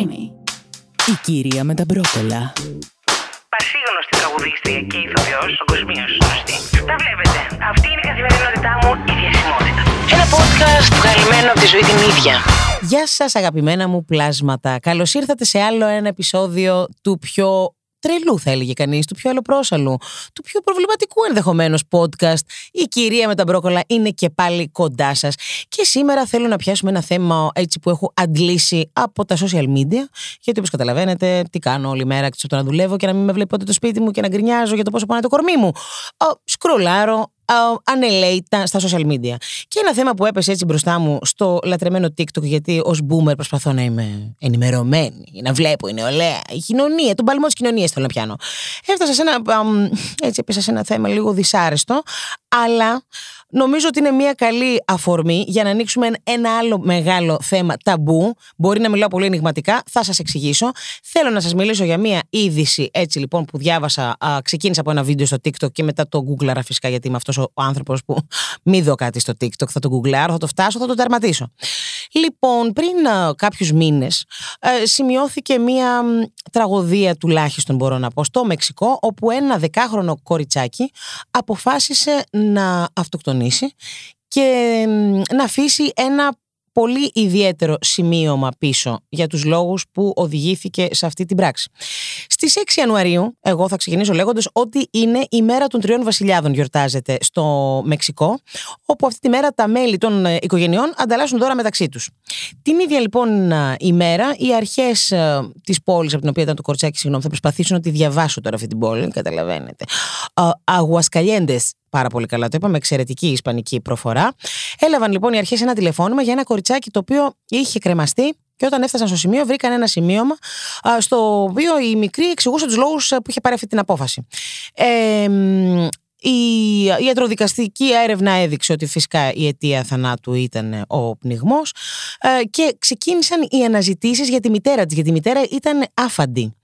Creamy. Η κυρία με τα μπρόκολα. Πασίγνωστη τραγουδίστρια και ηθοποιός παγκοσμίω γνωστή. Τα βλέπετε. Αυτή είναι η καθημερινότητά μου, η διασημότητα. Ένα podcast βγαλμένο από τη ζωή την ίδια. Γεια σας αγαπημένα μου πλάσματα. Καλώς ήρθατε σε άλλο ένα επεισόδιο του πιο τρελού θα έλεγε κανείς, του πιο αλλοπρόσαλου, του πιο προβληματικού ενδεχομένως podcast. Η κυρία με τα μπρόκολα είναι και πάλι κοντά σας. Και σήμερα θέλω να πιάσουμε ένα θέμα έτσι που έχω αντλήσει από τα social media, γιατί όπως καταλαβαίνετε τι κάνω όλη μέρα εκτός από το να δουλεύω και να μην με βλέπει ποτέ το σπίτι μου και να γκρινιάζω για το πόσο πάνε το κορμί μου. Ο, σκρολάρω, ανελέητα στα social media. Και ένα θέμα που έπεσε έτσι μπροστά μου στο λατρεμένο TikTok, γιατί ως boomer προσπαθώ να είμαι ενημερωμένη, να βλέπω, η νεολαία, η κοινωνία, τον παλμό της κοινωνίας θέλω να πιάνω. Έφτασα σε ένα. Έτσι, έπεσα σε ένα θέμα λίγο δυσάρεστο, αλλά νομίζω ότι είναι μια καλή αφορμή για να ανοίξουμε ένα άλλο μεγάλο θέμα ταμπού. Μπορεί να μιλάω πολύ ενηγματικά, θα σας εξηγήσω. Θέλω να σας μιλήσω για μια είδηση έτσι λοιπόν που διάβασα. Α, ξεκίνησα από ένα βίντεο στο TikTok και μετά το Googleαρα φυσικά γιατί είμαι αυτός ο άνθρωπος που μη δω κάτι στο TikTok. Θα το Googleάρω, θα το φτάσω, θα το τερματίσω. Λοιπόν, πριν κάποιους μήνες ε, σημειώθηκε μια τραγωδία τουλάχιστον μπορώ να πω στο Μεξικό όπου ένα δεκάχρονο κοριτσάκι αποφάσισε να αυτοκτονήσει και να αφήσει ένα πολύ ιδιαίτερο σημείωμα πίσω για τους λόγους που οδηγήθηκε σε αυτή την πράξη. Στις 6 Ιανουαρίου, εγώ θα ξεκινήσω λέγοντας ότι είναι η μέρα των τριών βασιλιάδων γιορτάζεται στο Μεξικό, όπου αυτή τη μέρα τα μέλη των ε, οικογενειών ανταλλάσσουν δώρα μεταξύ τους. Την ίδια λοιπόν ε, ημέρα, οι αρχές ε, της πόλης από την οποία ήταν το κορτσάκι, συγγνώμη, θα προσπαθήσω να τη διαβάσω τώρα αυτή την πόλη, καταλαβαίνετε. Αγουασκαλιέντες πάρα πολύ καλά. Το είπαμε, εξαιρετική ισπανική προφορά. Έλαβαν λοιπόν οι αρχές ένα τηλεφώνημα για ένα κοριτσάκι το οποίο είχε κρεμαστεί και όταν έφτασαν στο σημείο, βρήκαν ένα σημείωμα στο οποίο η μικρή εξηγούσε τους λόγους που είχε πάρει αυτή την απόφαση. Ε, η ιατροδικαστική έρευνα έδειξε ότι φυσικά η αιτία θανάτου ήταν ο πνιγμός και ξεκίνησαν οι αναζητήσεις για τη μητέρα της, γιατί η μητέρα ήταν άφαντη.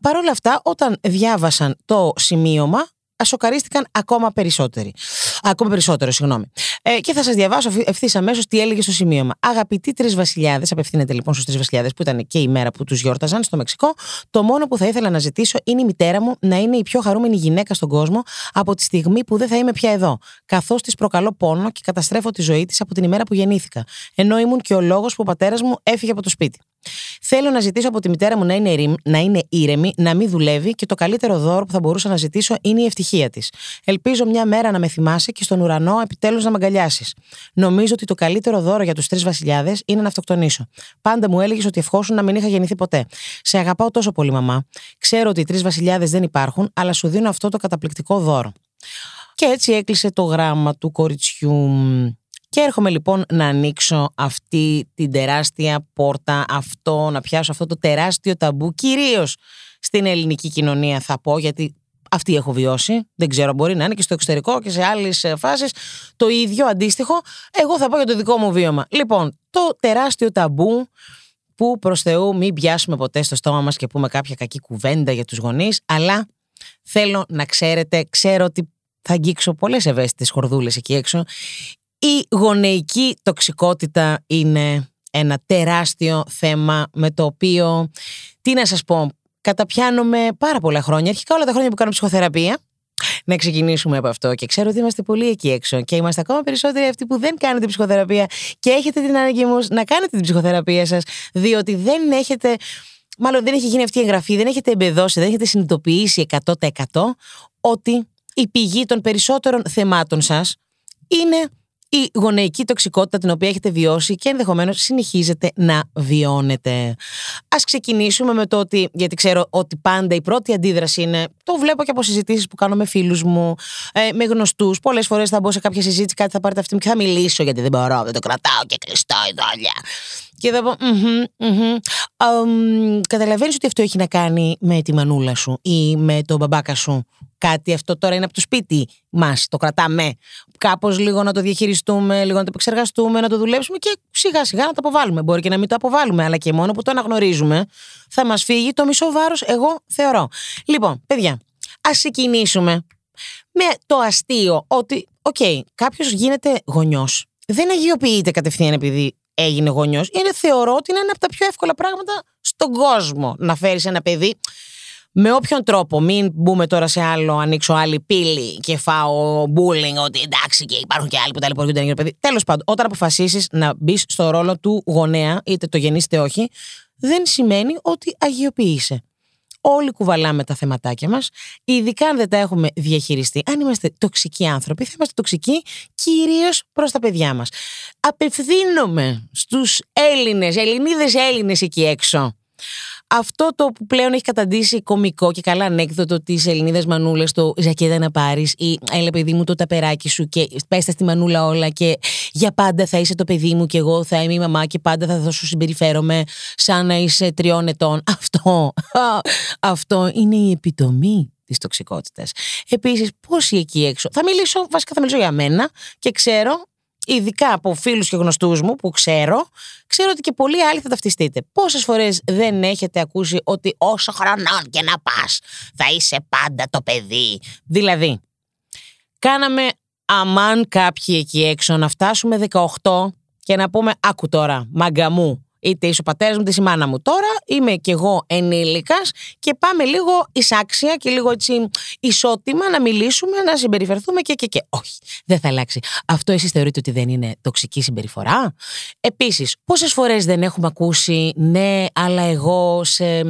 Παρ' όλα αυτά, όταν διάβασαν το σημείωμα, ασοκαρίστηκαν ακόμα περισσότεροι. Ακόμα περισσότερο, συγγνώμη. Ε, και θα σας διαβάσω ευθύς αμέσως τι έλεγε στο σημείωμα. Αγαπητοί τρεις βασιλιάδες, απευθύνεται λοιπόν στους τρεις βασιλιάδες που ήταν και η μέρα που τους γιόρταζαν στο Μεξικό, το μόνο που θα ήθελα να ζητήσω είναι η μητέρα μου να είναι η πιο χαρούμενη γυναίκα στον κόσμο από τη στιγμή που δεν θα είμαι πια εδώ. Καθώς της προκαλώ πόνο και καταστρέφω τη ζωή της από την ημέρα που γεννήθηκα. Ενώ ήμουν και ο λόγος που ο πατέρας μου έφυγε από το σπίτι. Θέλω να ζητήσω από τη μητέρα μου να είναι, ήρεμη, να είναι ήρεμη, να μην δουλεύει και το καλύτερο δώρο που θα μπορούσα να ζητήσω είναι η ευτυχία της. Ελπίζω μια μέρα να με θυμάσαι και στον ουρανό επιτέλους να με αγκαλιάσεις. Νομίζω ότι το καλύτερο δώρο για τους τρεις βασιλιάδες είναι να αυτοκτονήσω. Πάντα μου έλεγες ότι ευχόσουν να μην είχα γεννηθεί ποτέ. Σε αγαπάω τόσο πολύ, μαμά. Ξέρω ότι οι τρεις βασιλιάδες δεν υπάρχουν, αλλά σου δίνω αυτό το καταπληκτικό δώρο. Και έτσι έκλεισε το γράμμα του κοριτσιού. Και έρχομαι λοιπόν να ανοίξω αυτή την τεράστια πόρτα, αυτό, να πιάσω αυτό το τεράστιο ταμπού, κυρίως στην ελληνική κοινωνία θα πω, γιατί αυτή έχω βιώσει. Δεν ξέρω, μπορεί να είναι και στο εξωτερικό και σε άλλες φάσεις το ίδιο αντίστοιχο. Εγώ θα πω για το δικό μου βίωμα. Λοιπόν, το τεράστιο ταμπού που προς Θεού μην πιάσουμε ποτέ στο στόμα μας και πούμε κάποια κακή κουβέντα για τους γονείς, αλλά θέλω να ξέρετε, ξέρω ότι θα αγγίξω πολλές ευαίσθητες χορδούλες εκεί έξω. Η γονεϊκή τοξικότητα είναι ένα τεράστιο θέμα με το οποίο, τι να σας πω, καταπιάνομαι πάρα πολλά χρόνια. Αρχικά όλα τα χρόνια που κάνω ψυχοθεραπεία, να ξεκινήσουμε από αυτό. Και ξέρω ότι είμαστε πολύ εκεί έξω και είμαστε ακόμα περισσότεροι αυτοί που δεν κάνετε ψυχοθεραπεία και έχετε την ανάγκη μου να κάνετε την ψυχοθεραπεία σας, διότι δεν έχετε. Μάλλον δεν έχει γίνει αυτή η εγγραφή, δεν έχετε εμπεδώσει, δεν έχετε συνειδητοποιήσει 100% ότι η πηγή των περισσότερων θεμάτων σας είναι η γονεϊκή τοξικότητα την οποία έχετε βιώσει και ενδεχομένως συνεχίζετε να βιώνετε. Α ξεκινήσουμε με το ότι, γιατί ξέρω ότι πάντα η πρώτη αντίδραση είναι, το βλέπω και από συζητήσεις που κάνω με φίλους μου, ε, με γνωστούς. Πολλές φορές θα μπω σε κάποια συζήτηση, κάτι θα πάρετε αυτή μου και θα μιλήσω γιατί δεν μπορώ, δεν το κρατάω και κλειστό η δόλια. Και θα πω, καταλαβαίνεις ότι αυτό έχει να κάνει με τη μανούλα σου ή με τον μπαμπάκα σου; Κάτι αυτό τώρα είναι από το σπίτι μας, το κρατάμε. Κάπως λίγο να το διαχειριστούμε, λίγο να το επεξεργαστούμε, να το δουλέψουμε και σιγά σιγά να το αποβάλουμε. Μπορεί και να μην το αποβάλουμε, αλλά και μόνο που το αναγνωρίζουμε θα μας φύγει το μισό βάρος, εγώ θεωρώ. Λοιπόν, παιδιά, ας ξεκινήσουμε με το αστείο ότι, OK, okay, κάποιος γίνεται γονιός. Δεν αγιοποιείται κατευθείαν επειδή έγινε γονιός, είναι θεωρώ ότι είναι ένα από τα πιο εύκολα πράγματα στον κόσμο να φέρεις ένα παιδί. Με όποιον τρόπο, μην μπούμε τώρα σε άλλο, ανοίξω άλλη πύλη και φάω bullying, ότι εντάξει και υπάρχουν και άλλοι που ταλαιπωρούνται για παιδί. Τέλος πάντων, όταν αποφασίσεις να μπεις στο ρόλο του γονέα, είτε το γεννήσετε όχι, δεν σημαίνει ότι αγιοποιείσαι. Όλοι κουβαλάμε τα θεματάκια μας, ειδικά αν δεν τα έχουμε διαχειριστεί. Αν είμαστε τοξικοί άνθρωποι, θα είμαστε τοξικοί κυρίως προς τα παιδιά μας. Απευθύνομαι στους Έλληνες, Ελληνίδες Έλληνες εκεί έξω αυτό το που πλέον έχει καταντήσει κομικό και καλά ανέκδοτο τη Ελληνίδα Μανούλα, το ζακέτα να πάρεις ή έλα παιδί μου το ταπεράκι σου και πέστα στη Μανούλα όλα και για πάντα θα είσαι το παιδί μου και εγώ θα είμαι η μαμά και πάντα θα σου συμπεριφέρομαι σαν να είσαι τριών ετών. Αυτό, αυτό είναι η επιτομή της τοξικότητας. Επίσης, πόσοι εκεί έξω. Θα μιλήσω, βασικά θα μιλήσω για μένα και ξέρω ειδικά από φίλους και γνωστούς μου που ξέρω, ξέρω ότι και πολλοί άλλοι θα ταυτιστείτε. Πόσες φορές δεν έχετε ακούσει ότι όσο χρονών και να πας θα είσαι πάντα το παιδί. Δηλαδή, κάναμε αμάν κάποιοι εκεί έξω να φτάσουμε 18 και να πούμε άκου τώρα, μάγκα μου, είτε είσαι ο πατέρας μου, είτε η μάνα μου. Τώρα είμαι κι εγώ ενήλικας και πάμε λίγο εισάξια και λίγο έτσι ισότιμα να μιλήσουμε, να συμπεριφερθούμε και και και. Όχι, δεν θα αλλάξει. Αυτό εσείς θεωρείτε ότι δεν είναι τοξική συμπεριφορά; Επίσης, πόσες φορές δεν έχουμε ακούσει ναι, αλλά εγώ σε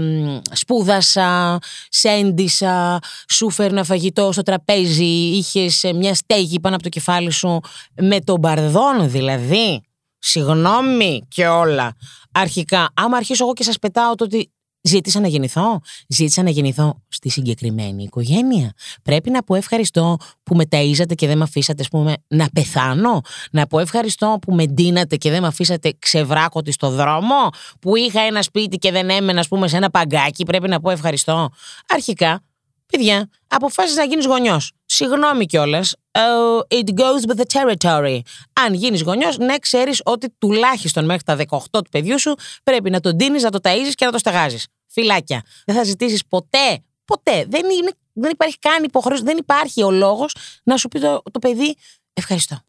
σπούδασα, σέντισα, σου φέρνα φαγητό στο τραπέζι, είχες μια στέγη πάνω από το κεφάλι σου με τον μπαρδόν δηλαδή συγγνώμη και όλα. Αρχικά, άμα αρχίσω εγώ και σας πετάω το ότι ζήτησα να γεννηθώ, ζήτησα να γεννηθώ στη συγκεκριμένη οικογένεια. Πρέπει να πω ευχαριστώ που με ταΐζατε και δεν με αφήσατε ας πούμε, να πεθάνω. Να πω ευχαριστώ που με ντύνατε και δεν με αφήσατε ξεβράκωτη στο δρόμο. Που είχα ένα σπίτι και δεν έμενα ας πούμε, σε ένα παγκάκι. Πρέπει να πω ευχαριστώ. Αρχικά, παιδιά, αποφάσισε να γίνεις γονιός. Συγγνώμη κιόλας. Uh, it goes with the territory. Αν γίνεις γονιός, ναι, ξέρεις ότι τουλάχιστον μέχρι τα 18 του παιδιού σου πρέπει να τον τίνεις, να το ταΐζεις και να το στεγάζεις. Φυλάκια. Δεν θα ζητήσεις ποτέ, ποτέ. Δεν, είναι, δεν υπάρχει καν υποχρέωση, δεν υπάρχει ο λόγος να σου πει το, το παιδί ευχαριστώ.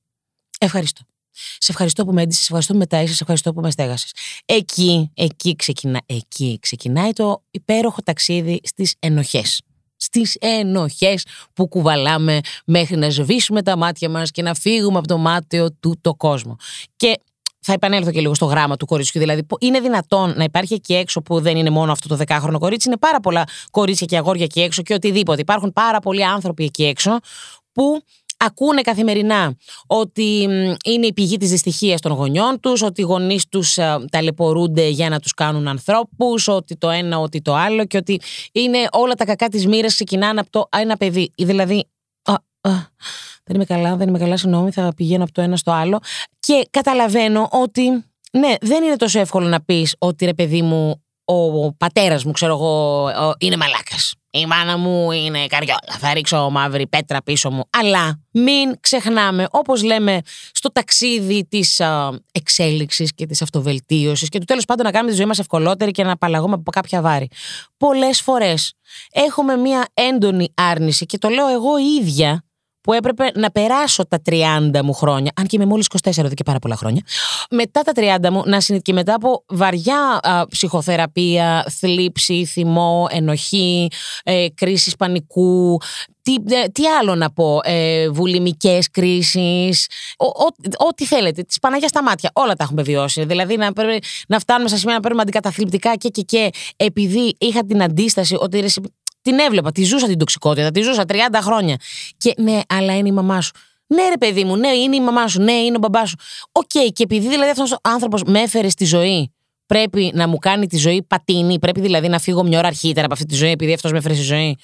Ευχαριστώ. Σε ευχαριστώ που με έντυσες, σε ευχαριστώ που με ταΐσες, σε ευχαριστώ που με στέγασες. Εκεί, εκεί, ξεκινά, εκεί ξεκινάει το υπέροχο ταξίδι στις ενοχές στις ενοχές που κουβαλάμε μέχρι να σβήσουμε τα μάτια μας και να φύγουμε από το μάτιο του το κόσμο. Και θα επανέλθω και λίγο στο γράμμα του κορίτσιου. Δηλαδή, είναι δυνατόν να υπάρχει εκεί έξω που δεν είναι μόνο αυτό το δεκάχρονο κορίτσι, είναι πάρα πολλά κορίτσια και αγόρια εκεί έξω και οτιδήποτε. Υπάρχουν πάρα πολλοί άνθρωποι εκεί έξω που ακούνε καθημερινά ότι είναι η πηγή της δυστυχίας των γονιών τους, ότι οι γονείς τους ε, ταλαιπωρούνται για να τους κάνουν ανθρώπους, ότι το ένα, ότι το άλλο και ότι είναι όλα τα κακά της μοίρας ξεκινάνε από το ένα παιδί. Δηλαδή, α, α, δεν είμαι καλά, δεν είμαι καλά, συγγνώμη, θα πηγαίνω από το ένα στο άλλο. Και καταλαβαίνω ότι, ναι, δεν είναι τόσο εύκολο να πεις ότι ρε παιδί μου, ο πατέρας μου, ξέρω εγώ, είναι μαλάκας η μάνα μου είναι καριόλα. Θα ρίξω μαύρη πέτρα πίσω μου. Αλλά μην ξεχνάμε, όπως λέμε στο ταξίδι της εξέλιξης και της αυτοβελτίωσης και του τέλος πάντων να κάνουμε τη ζωή μας ευκολότερη και να απαλλαγούμε από κάποια βάρη. Πολλές φορές έχουμε μία έντονη άρνηση και το λέω εγώ ίδια που έπρεπε να περάσω τα 30 μου χρόνια, αν και είμαι μόλις 24 εδώ και πάρα πολλά χρόνια, μετά τα 30 μου να και μετά από βαριά ψυχοθεραπεία, θλίψη, θυμό, ενοχή, ε, κρίση πανικού, τι, ε, τι άλλο να πω, ε, βουλημικές κρίσεις, ό,τι θέλετε, τις Παναγιάς στα μάτια, όλα τα έχουμε βιώσει. Δηλαδή να, να φτάνουμε στα σημεία να παίρνουμε αντικαταθλιπτικά και και και, επειδή είχα την αντίσταση ότι την έβλεπα, τη ζούσα την τοξικότητα, τη ζούσα 30 χρόνια. Και ναι, αλλά είναι η μαμά σου. Ναι, ρε παιδί μου, ναι, είναι η μαμά σου, ναι, είναι ο μπαμπάς σου. Οκ, και επειδή δηλαδή αυτός ο άνθρωπος με έφερε στη ζωή, πρέπει να μου κάνει τη ζωή πατίνι, πρέπει δηλαδή να φύγω μια ώρα αρχίτερα από αυτή τη ζωή, επειδή αυτός με έφερε στη ζωή.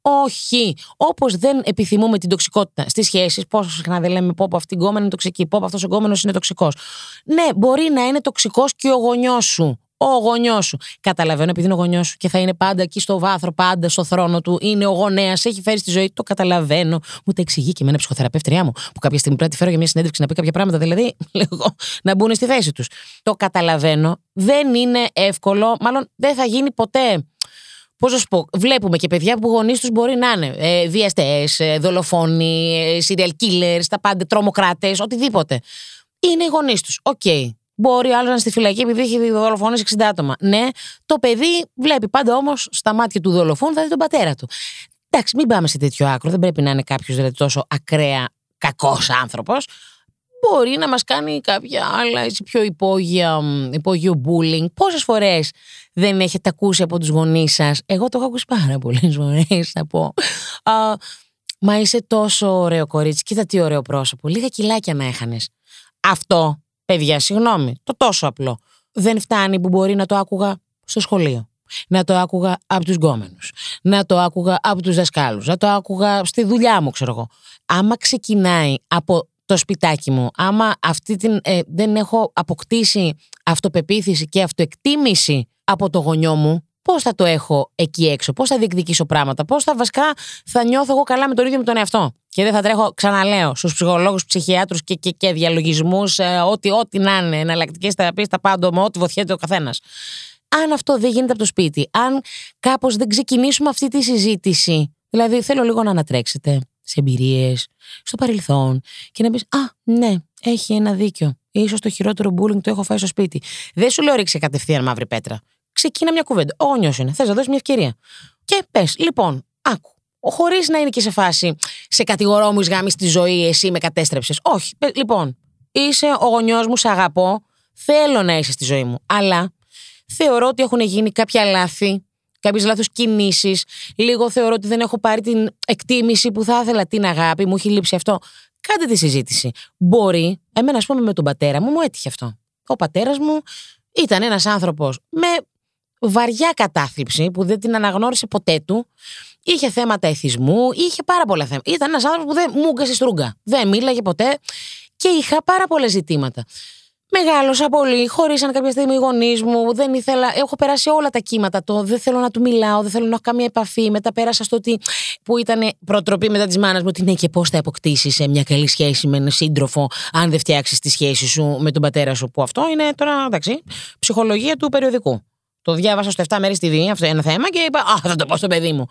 Όχι. Όπως δεν επιθυμούμε την τοξικότητα στις σχέσεις, πόσο συχνά δεν λέμε πω, πω αυτή η γκόμενη είναι τοξική, πω, πω αυτός ο γκόμενος είναι τοξικός. Ναι, μπορεί να είναι τοξικός και ο γονιός σου ο γονιός σου. Καταλαβαίνω επειδή είναι ο γονιός σου και θα είναι πάντα εκεί στο βάθρο, πάντα στο θρόνο του. Είναι ο γονέας, έχει φέρει στη ζωή. Το καταλαβαίνω. Μου τα εξηγεί και εμένα η ψυχοθεραπεύτριά μου που κάποια στιγμή πρέπει να τη φέρω για μια συνέντευξη να πει κάποια πράγματα. Δηλαδή, λέγω, να μπουν στη θέση τους. Το καταλαβαίνω. Δεν είναι εύκολο. Μάλλον δεν θα γίνει ποτέ. Πώς να σου πω, βλέπουμε και παιδιά που γονείς τους μπορεί να είναι ε, βιαστές, ε, δολοφόνοι, ε, serial killers, τα πάντα, τρομοκράτες, οτιδήποτε. Είναι οι γονείς τους. OK. Okay Μπορεί άλλος να είναι στη φυλακή επειδή έχει δολοφονήσει 60 άτομα. Ναι, το παιδί βλέπει πάντα όμως στα μάτια του δολοφόνου θα δει τον πατέρα του. Εντάξει, μην πάμε σε τέτοιο άκρο. Δεν πρέπει να είναι κάποιος δηλαδή, τόσο ακραία κακός άνθρωπος. Μπορεί να μας κάνει κάποια άλλα έτσι, πιο υπόγεια, μ, υπόγειο bullying. Πόσες φορές δεν έχετε ακούσει από τους γονείς σας; Εγώ το έχω ακούσει πάρα πολλές φορές να πω. Α, Μα είσαι τόσο ωραίο κορίτσι. Κοίτα τι ωραίο πρόσωπο. Λίγα κιλάκια να έχανες. Αυτό, παιδιά, συγγνώμη, το τόσο απλό. Δεν φτάνει που μπορεί να το άκουγα στο σχολείο. Να το άκουγα από τους γκόμενους. Να το άκουγα από τους δασκάλους. Να το άκουγα στη δουλειά μου, ξέρω εγώ. Άμα ξεκινάει από το σπιτάκι μου, άμα αυτή την, ε, δεν έχω αποκτήσει αυτοπεποίθηση και αυτοεκτίμηση από το γονιό μου, πώς θα το έχω εκεί έξω, πώς θα διεκδικήσω πράγματα, πώς θα βασικά θα νιώθω εγώ καλά με τον ίδιο με τον εαυτό. Και δεν θα τρέχω, ξαναλέω, στους ψυχολόγους, ψυχιάτρους και, και, και διαλογισμούς, ό,τι, ό,τι να είναι, εναλλακτικές θεραπείες, τα πάντα, με ό,τι βοηθιέται ο καθένας. Αν αυτό δεν γίνεται από το σπίτι, αν κάπως δεν ξεκινήσουμε αυτή τη συζήτηση, δηλαδή θέλω λίγο να ανατρέξετε σε εμπειρίες, στο παρελθόν και να πεις Α, ναι, έχει ένα δίκιο. σω το χειρότερο bullying το έχω φάει στο σπίτι. Δεν σου λέω ρίξε κατευθείαν μαύρη πέτρα. Ξεκίνα μια κουβέντα. Ο γονιό είναι. Θες να δώσεις μια ευκαιρία. Και πες, λοιπόν, άκου. Χωρίς να είναι και σε φάση σε κατηγορώ μου γάμι στη ζωή, εσύ με κατέστρεψες. Όχι. Πες, λοιπόν, είσαι ο γονιός μου, σε αγαπώ. Θέλω να είσαι στη ζωή μου. Αλλά θεωρώ ότι έχουν γίνει κάποια λάθη, κάποιες λάθος κινήσεις. Λίγο θεωρώ ότι δεν έχω πάρει την εκτίμηση που θα ήθελα, την αγάπη, μου έχει λείψει αυτό. Κάντε τη συζήτηση. Μπορεί, εμένα, ας πούμε, με τον πατέρα μου, μου έτυχε αυτό. Ο πατέρας μου ήταν ένας άνθρωπος με βαριά κατάθλιψη που δεν την αναγνώρισε ποτέ του. Είχε θέματα εθισμού, είχε πάρα πολλά θέματα. Ήταν ένας άνθρωπος που δεν μου έγκασε στρούγκα. Δεν μίλαγε ποτέ και είχα πάρα πολλά ζητήματα. Μεγάλωσα πολύ, χωρίσαν κάποια στιγμή οι γονείς μου, δεν ήθελα. Έχω περάσει όλα τα κύματα. Το δεν θέλω να του μιλάω, δεν θέλω να έχω καμία επαφή. Μετά πέρασα στο ότι. που ήταν προτροπή μετά της μάνας μου, ότι ναι, και πώς θα αποκτήσεις μια καλή σχέση με έναν σύντροφο, αν δεν φτιάξεις τη σχέση σου με τον πατέρα σου. Που αυτό είναι τώρα, εντάξει, ψυχολογία του περιοδικού. Το διάβασα στο 7 μέρες TV, αυτό είναι ένα θέμα, και είπα Α, θα το πω στο παιδί μου.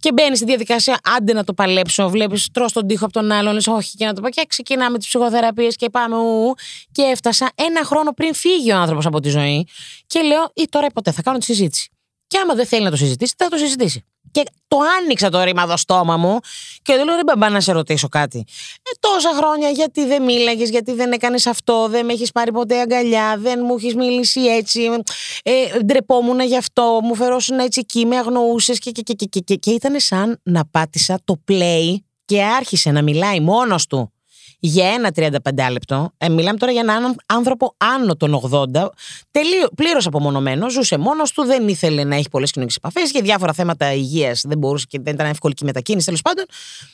Και μπαίνει στη διαδικασία, άντε να το παλέψω. Βλέπεις, τρώ τον τοίχο από τον άλλον, λες, όχι και να το πω. Και ξεκινάμε τις ψυχοθεραπείες και πάμε. Ου, και έφτασα ένα χρόνο πριν φύγει ο άνθρωπος από τη ζωή. Και λέω, ή τώρα ή ποτέ, θα κάνω τη συζήτηση. Και άμα δεν θέλει να το συζητήσει, θα το συζητήσει. Και το άνοιξα το ρήμα εδώ στόμα μου και του λέω: Ρε μπαμπά, να σε ρωτήσω κάτι. Ε, τόσα χρόνια γιατί δεν μίλαγες, γιατί δεν έκανες αυτό, δεν με έχεις πάρει ποτέ αγκαλιά, δεν μου έχεις μιλήσει έτσι. Ε, ντρεπόμουν γι' αυτό, μου φερόσουν έτσι εκεί, με αγνοούσες και, και, και, και, και, και, και ήταν σαν να πάτησα το play και άρχισε να μιλάει μόνος του για ένα 35 λεπτό. Ε, μιλάμε τώρα για έναν άνθρωπο άνω των 80, πλήρως απομονωμένος, ζούσε μόνος του, δεν ήθελε να έχει πολλές κοινωνικές επαφές, για διάφορα θέματα υγείας δεν μπορούσε και δεν ήταν εύκολη και η μετακίνηση. Τέλος πάντων,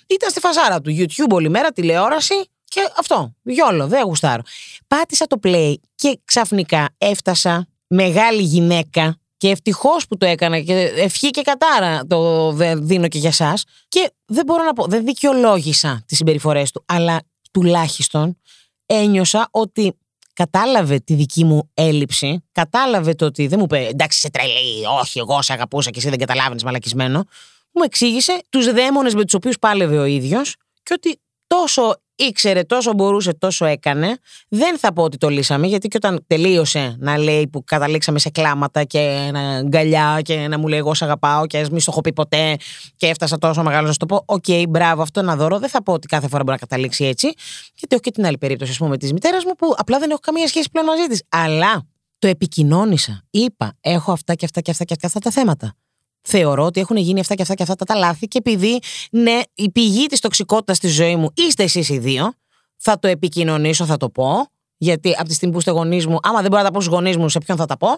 ήταν στη φασάρα του. YouTube όλη μέρα, τηλεόραση και αυτό. Γιόλο, δεν γουστάρω. Πάτησα το play και ξαφνικά έφτασα μεγάλη γυναίκα και ευτυχώς που το έκανα και ευχή και κατάρα το δίνω και για εσά. Και δεν μπορώ να πω, δεν δικαιολόγησα τις συμπεριφορές του, αλλά τουλάχιστον ένιωσα ότι κατάλαβε τη δική μου έλλειψη, κατάλαβε το ότι δεν μου είπε εντάξει σε τρελή, όχι εγώ σε αγαπούσα και εσύ δεν καταλάβαινες μαλακισμένο, μου εξήγησε τους δαίμονες με τους οποίους πάλευε ο ίδιος και ότι τόσο ήξερε, τόσο μπορούσε, τόσο έκανε. Δεν θα πω ότι το λύσαμε, γιατί και όταν τελείωσε να λέει που καταλήξαμε σε κλάματα και να γκαλιά και να μου λέει εγώ σε αγαπάω και ας μην στο έχω πει ποτέ και έφτασα τόσο μεγάλο να σου το πω. OK, okay, μπράβο, αυτό είναι δώρο. Δεν θα πω ότι κάθε φορά μπορεί να καταλήξει έτσι, γιατί έχω και την άλλη περίπτωση, ας πούμε, της μητέρας μου που απλά δεν έχω καμία σχέση πλέον μαζί της. Αλλά το επικοινώνησα. Είπα, έχω αυτά και αυτά και αυτά και αυτά τα θέματα θεωρώ ότι έχουν γίνει αυτά και αυτά και αυτά τα λάθη και επειδή ναι, η πηγή της τοξικότητας στη ζωή μου είστε εσείς οι δύο, θα το επικοινωνήσω, θα το πω. Γιατί από τη στιγμή που είστε γονείς μου, άμα δεν μπορώ να τα πω στους γονείς μου, σε ποιον θα τα πω.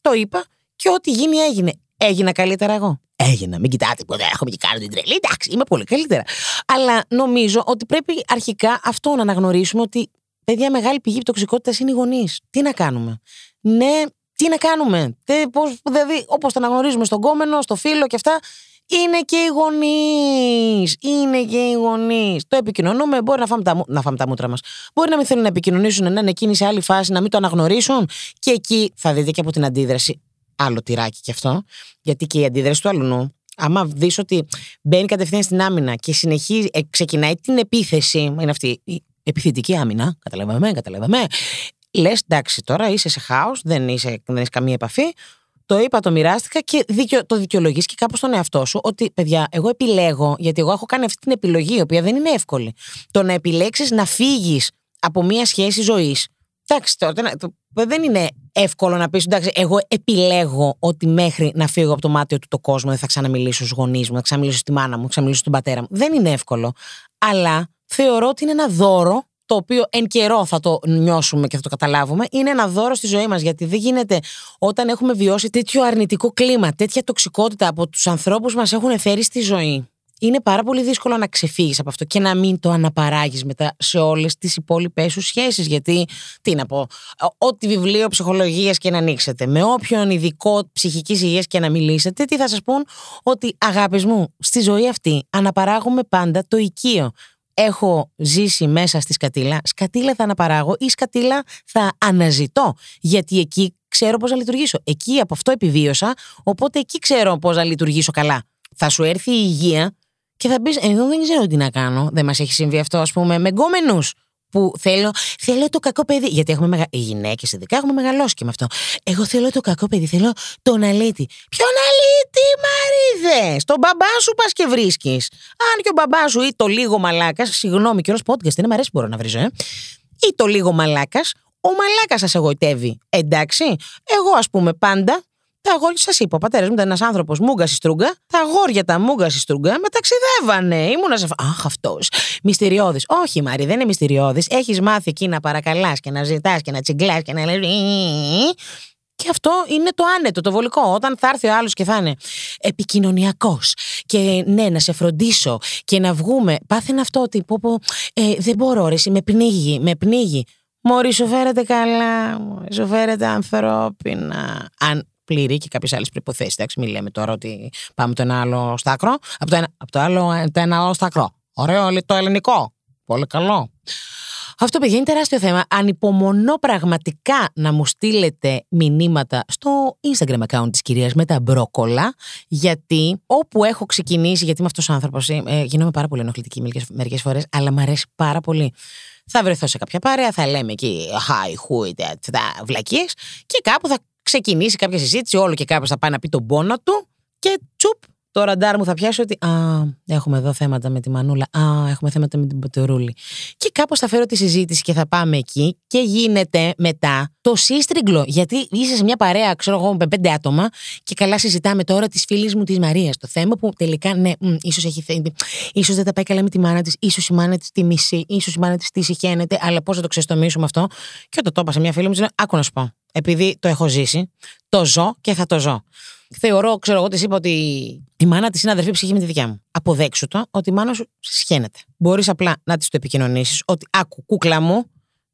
Το είπα και ό,τι γίνει έγινε. Έγινα καλύτερα εγώ. Έγινα. Μην κοιτάτε που δεν έχουμε και κάνει την τρελή. Εντάξει, είμαι πολύ καλύτερα. Αλλά νομίζω ότι πρέπει αρχικά αυτό να αναγνωρίσουμε ότι παιδιά μεγάλη πηγή τοξικότητας είναι οι γονείς. Τι να κάνουμε. Ναι, τι να κάνουμε; πώς, δηλαδή, όπως τα αναγνωρίζουμε στον κόμενο, στο φίλο και αυτά, είναι και οι γονείς. Είναι και οι γονείς. Το επικοινωνούμε. Μπορεί να φάμε τα, να φάμε τα μούτρα μας. Μπορεί να μην θέλουν να επικοινωνήσουν, να είναι εκείνη σε άλλη φάση, να μην το αναγνωρίσουν. Και εκεί θα δείτε και από την αντίδραση. Άλλο τυράκι κι αυτό. Γιατί και η αντίδραση του αλουνού άμα δεις ότι μπαίνει κατευθείαν στην άμυνα και συνεχίζει, ε, ξεκινάει την επίθεση, είναι αυτή η επιθετική άμυνα, καταλαβαίνουμε, καταλαβαίνουμε, λες, εντάξει, τώρα είσαι σε χάος, δεν, είσαι, δεν έχεις καμία επαφή. Το είπα, το μοιράστηκα και δίκαιο, το δικαιολογείς και κάπως τον εαυτό σου ότι, παιδιά, εγώ επιλέγω, γιατί εγώ έχω κάνει αυτή την επιλογή, η οποία δεν είναι εύκολη. Το να επιλέξεις να φύγεις από μία σχέση ζωής. Εντάξει, τώρα το- το- δεν είναι εύκολο να πεις, εντάξει, εγώ επιλέγω ότι μέχρι να φύγω από το μάτιο του το κόσμο δεν θα ξαναμιλήσω στους γονείς μου, δεν θα ξαναμιλήσω στη μάνα μου, θα ξαναμιλήσω στον πατέρα μου. Δεν είναι εύκολο. Αλλά θεωρώ ότι είναι ένα δώρο το οποίο εν καιρό θα το νιώσουμε και θα το καταλάβουμε, είναι ένα δώρο στη ζωή μας. Γιατί δεν γίνεται όταν έχουμε βιώσει τέτοιο αρνητικό κλίμα, τέτοια τοξικότητα από τους ανθρώπους μας έχουν φέρει στη ζωή. Είναι πάρα πολύ δύσκολο να ξεφύγεις από αυτό και να μην το αναπαράγεις μετά σε όλες τις υπόλοιπε σου σχέσεις. Γιατί, τι να πω, ό,τι βιβλίο ψυχολογίας και να ανοίξετε, με όποιον ειδικό ψυχικής υγείας και να μιλήσετε, τι θα σας πούν, ότι αγάπης μου, στη ζωή αυτή αναπαράγουμε πάντα το οικείο έχω ζήσει μέσα στη σκατήλα, σκατήλα θα αναπαράγω ή σκατήλα θα αναζητώ. Γιατί εκεί ξέρω πώς να λειτουργήσω. Εκεί από αυτό επιβίωσα, οπότε εκεί ξέρω πώς να λειτουργήσω καλά. Θα σου έρθει η υγεία και θα πεις: Εγώ δεν ξέρω τι να κάνω. Δεν μας έχει συμβεί αυτό, ας πούμε, με γκόμενους. Που θέλω, θέλω το κακό παιδί. Γιατί έχουμε μεγα... οι γυναίκες ειδικά έχουμε μεγαλώσει και με αυτό. Εγώ θέλω το κακό παιδί, θέλω τον αλήτη. Ποιον αλήτη, Μαρίδε! Τον μπαμπά σου πας και βρίσκεις. Αν και ο μπαμπάς σου ή το λίγο μαλάκας, συγγνώμη, και όλο podcast είναι, μ' αρέσει που μπορώ να βρίζω, ε. Ή το λίγο μαλάκας, ο μαλάκας σας εγωιτεύει. Εντάξει. Εγώ, ας πούμε, πάντα τα αγόρια, σας είπα, ο πατέρας μου ήταν ένας άνθρωπος μούγκα στη στρούγκα. Τα αγόρια τα μούγκα στη στρούγκα με ταξιδεύανε. Ήμουνα σε. φα- Αχ, αυτός. Μυστηριώδης. Όχι, Μάρι, δεν είναι μυστηριώδης. Έχεις μάθει εκεί να παρακαλάς και να ζητάς και να τσιγκλάς και να λες. Και αυτό είναι το άνετο, το βολικό. Όταν θα έρθει ο άλλος και θα είναι επικοινωνιακός και ναι, να σε φροντίσω και να βγούμε. Πάθαινε αυτό ότι πω, πω, ε, δεν μπορώ, ρε, εσύ, με πνίγει, με πνίγει. Μωρή, σου φέρετε καλά, μωρή, σου φέρετε ανθρώπινα. Αν πληρεί και κάποιες άλλες προποθέσει. Εντάξει, μην λέμε τώρα ότι πάμε το ένα άλλο στάκρο. Από το ένα, από το άλλο, ε, το ένα άλλο στάκρο. Ωραίο το ελληνικό. Πολύ καλό. Αυτό, παιδιά, είναι τεράστιο θέμα. Ανυπομονώ πραγματικά να μου στείλετε μηνύματα στο Instagram account της κυρίας με τα μπρόκολα, γιατί όπου έχω ξεκινήσει, γιατί είμαι αυτός ο άνθρωπος, ε, ε, γίνομαι πάρα πολύ ενοχλητική μερικές, μερικές φορές, αλλά μου αρέσει πάρα πολύ. Θα βρεθώ σε κάποια παρέα, θα λέμε εκεί hi, who, τα βλακίες και κάπου θα ξεκινήσει κάποια συζήτηση, όλο και κάποιος θα πάει να πει τον πόνο του και τσουπ, το ραντάρ μου θα πιάσει ότι Α, έχουμε εδώ θέματα με τη Μανούλα. Α, έχουμε θέματα με την Πατερούλη. Και κάπως θα φέρω τη συζήτηση και θα πάμε εκεί και γίνεται μετά το σύστριγγλο. Γιατί είσαι σε μια παρέα, ξέρω εγώ, με πέντε άτομα και καλά συζητάμε τώρα τη φίλη μου της Μαρίας. Το θέμα που τελικά, ναι, ίσως έχει θε... ίσως δεν τα πάει καλά με τη μάνα της, ίσως η μάνα της τη μισή, ίσως η μάνα της της συχαίνεται, αλλά πώς θα το ξεστομίσουμε αυτό. Και όταν το είπα σε μια φίλη μου, της λέω, Άκου να σου πω. Επειδή το έχω ζήσει, το ζω και θα το ζω. Θεωρώ, ξέρω εγώ, της είπα ότι η μάνα της είναι αδερφή ψυχή με τη δικιά μου. Αποδέξου το ότι η μάνα σου σχένεται. Μπορείς απλά να της το επικοινωνήσεις ότι άκου, κούκλα μου,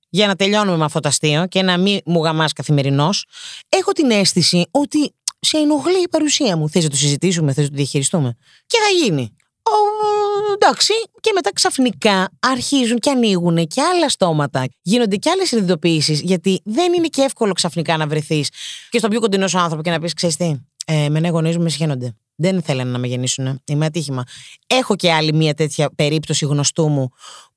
για να τελειώνουμε με αυτό το αστείο και να μην μου γαμάς καθημερινώς. Έχω την αίσθηση ότι σε ενοχλεί η παρουσία μου. Θες να το συζητήσουμε, θες να το διαχειριστούμε. Και θα γίνει. Ο, εντάξει, και μετά ξαφνικά αρχίζουν και ανοίγουν και άλλα στόματα. Γίνονται και άλλες συνειδητοποιήσεις, γιατί δεν είναι και εύκολο ξαφνικά να βρεθείς και στον πιο κοντινό σου άνθρωπο και να πεις: Ξέρεις τι, ε, εμένα οι γονείς μου με συχαίνονται. Δεν θέλανε να με γεννήσουν. Είμαι ατύχημα. Έχω και άλλη μια τέτοια περίπτωση γνωστού μου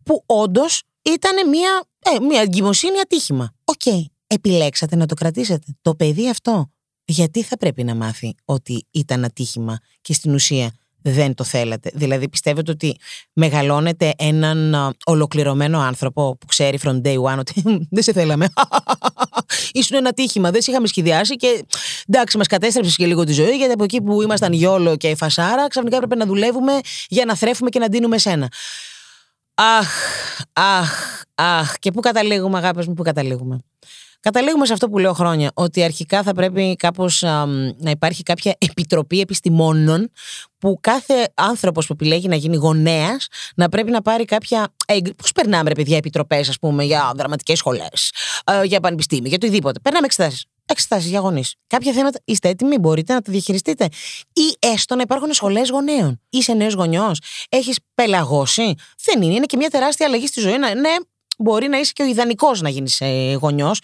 που όντως ήταν μια, ε, μια εγκυμοσύνη ατύχημα. Οκ. Επιλέξατε να το κρατήσετε. Το παιδί αυτό. Γιατί θα πρέπει να μάθει ότι ήταν ατύχημα και στην ουσία δεν το θέλατε; Δηλαδή πιστεύετε ότι μεγαλώνετε έναν α, ολοκληρωμένο άνθρωπο που ξέρει from day one ότι δεν σε θέλαμε. Ήσουν ένα τύχημα, δεν σε είχαμε σχεδιάσει και εντάξει, μας κατέστρεψες και λίγο τη ζωή γιατί από εκεί που ήμασταν γιόλο και φασάρα, ξαφνικά έπρεπε να δουλεύουμε για να θρέφουμε και να δίνουμε σένα. Αχ, αχ, αχ. Και πού καταλήγουμε, αγάπες μου, πού καταλήγουμε. Καταλήγουμε σε αυτό που λέω χρόνια, ότι αρχικά θα πρέπει κάπως α, να υπάρχει κάποια επιτροπή επιστημόνων που κάθε άνθρωπος που επιλέγει να γίνει γονέας να πρέπει να πάρει κάποια. Ε, Πώς περνάμε, ρε παιδιά, επιτροπές, ας πούμε, για δραματικές σχολές, ε, για πανεπιστήμια, για οτιδήποτε. Περνάμε εξετάσεις. Εξετάσεις για γονείς. Κάποια θέματα είστε έτοιμοι, μπορείτε να τα διαχειριστείτε. Ή έστω να υπάρχουν σχολές γονέων. Είσαι νέος γονιός, έχεις πελαγώσει. Δεν είναι, είναι και μια τεράστια αλλαγή στη ζωή. Να- Ναι, μπορεί να είσαι και ο ιδανικός να γίνεις γονιός.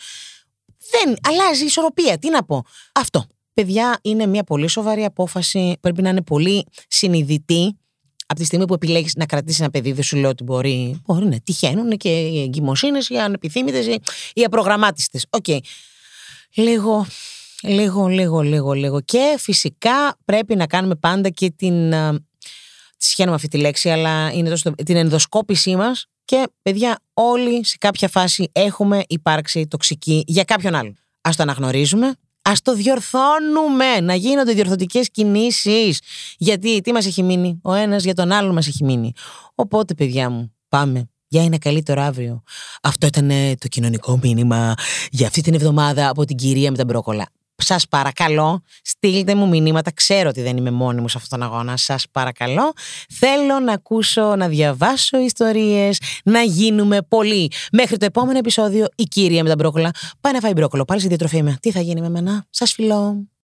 Δεν αλλάζει η ισορροπία. Τι να πω. Αυτό. Παιδιά, είναι μια πολύ σοβαρή απόφαση. Πρέπει να είναι πολύ συνειδητή. από τη στιγμή που επιλέγεις να κρατήσεις ένα παιδί, δεν σου λέω ότι μπορεί. Μπορεί να τυχαίνουν και οι εγκυμοσύνες, οι ανεπιθύμητες, οι, οι απρογραμμάτιστες. Οκ. Λίγο, λίγο, λίγο, λίγο, λίγο. Και φυσικά πρέπει να κάνουμε πάντα και την. α, Τη συχαίνομαι αυτή τη λέξη, αλλά είναι τόσο, την ενδοσκόπησή μας. Και παιδιά, όλοι σε κάποια φάση έχουμε υπάρξει τοξικοί για κάποιον άλλον. Α το αναγνωρίζουμε, ας το διορθώνουμε, να γίνονται διορθωτικές κινήσεις. Γιατί τι μας έχει μείνει, ο ένας για τον άλλον μας έχει μείνει. Οπότε, παιδιά μου, πάμε για ένα καλύτερο αύριο. Αυτό ήταν ε, το κοινωνικό μήνυμα για αυτή την εβδομάδα από την κυρία με τα μπρόκολα. Σας παρακαλώ, στείλτε μου μηνύματα. Ξέρω ότι δεν είμαι μόνη μου σε αυτόν τον αγώνα. Σας παρακαλώ. Θέλω να ακούσω, να διαβάσω ιστορίες, να γίνουμε πολλοί. Μέχρι το επόμενο επεισόδιο, η κυρία με τα μπρόκολα πάει να φάει μπρόκολο. Πάλι στη διατροφή είμαι. Τι θα γίνει με μένα, σας φιλώ.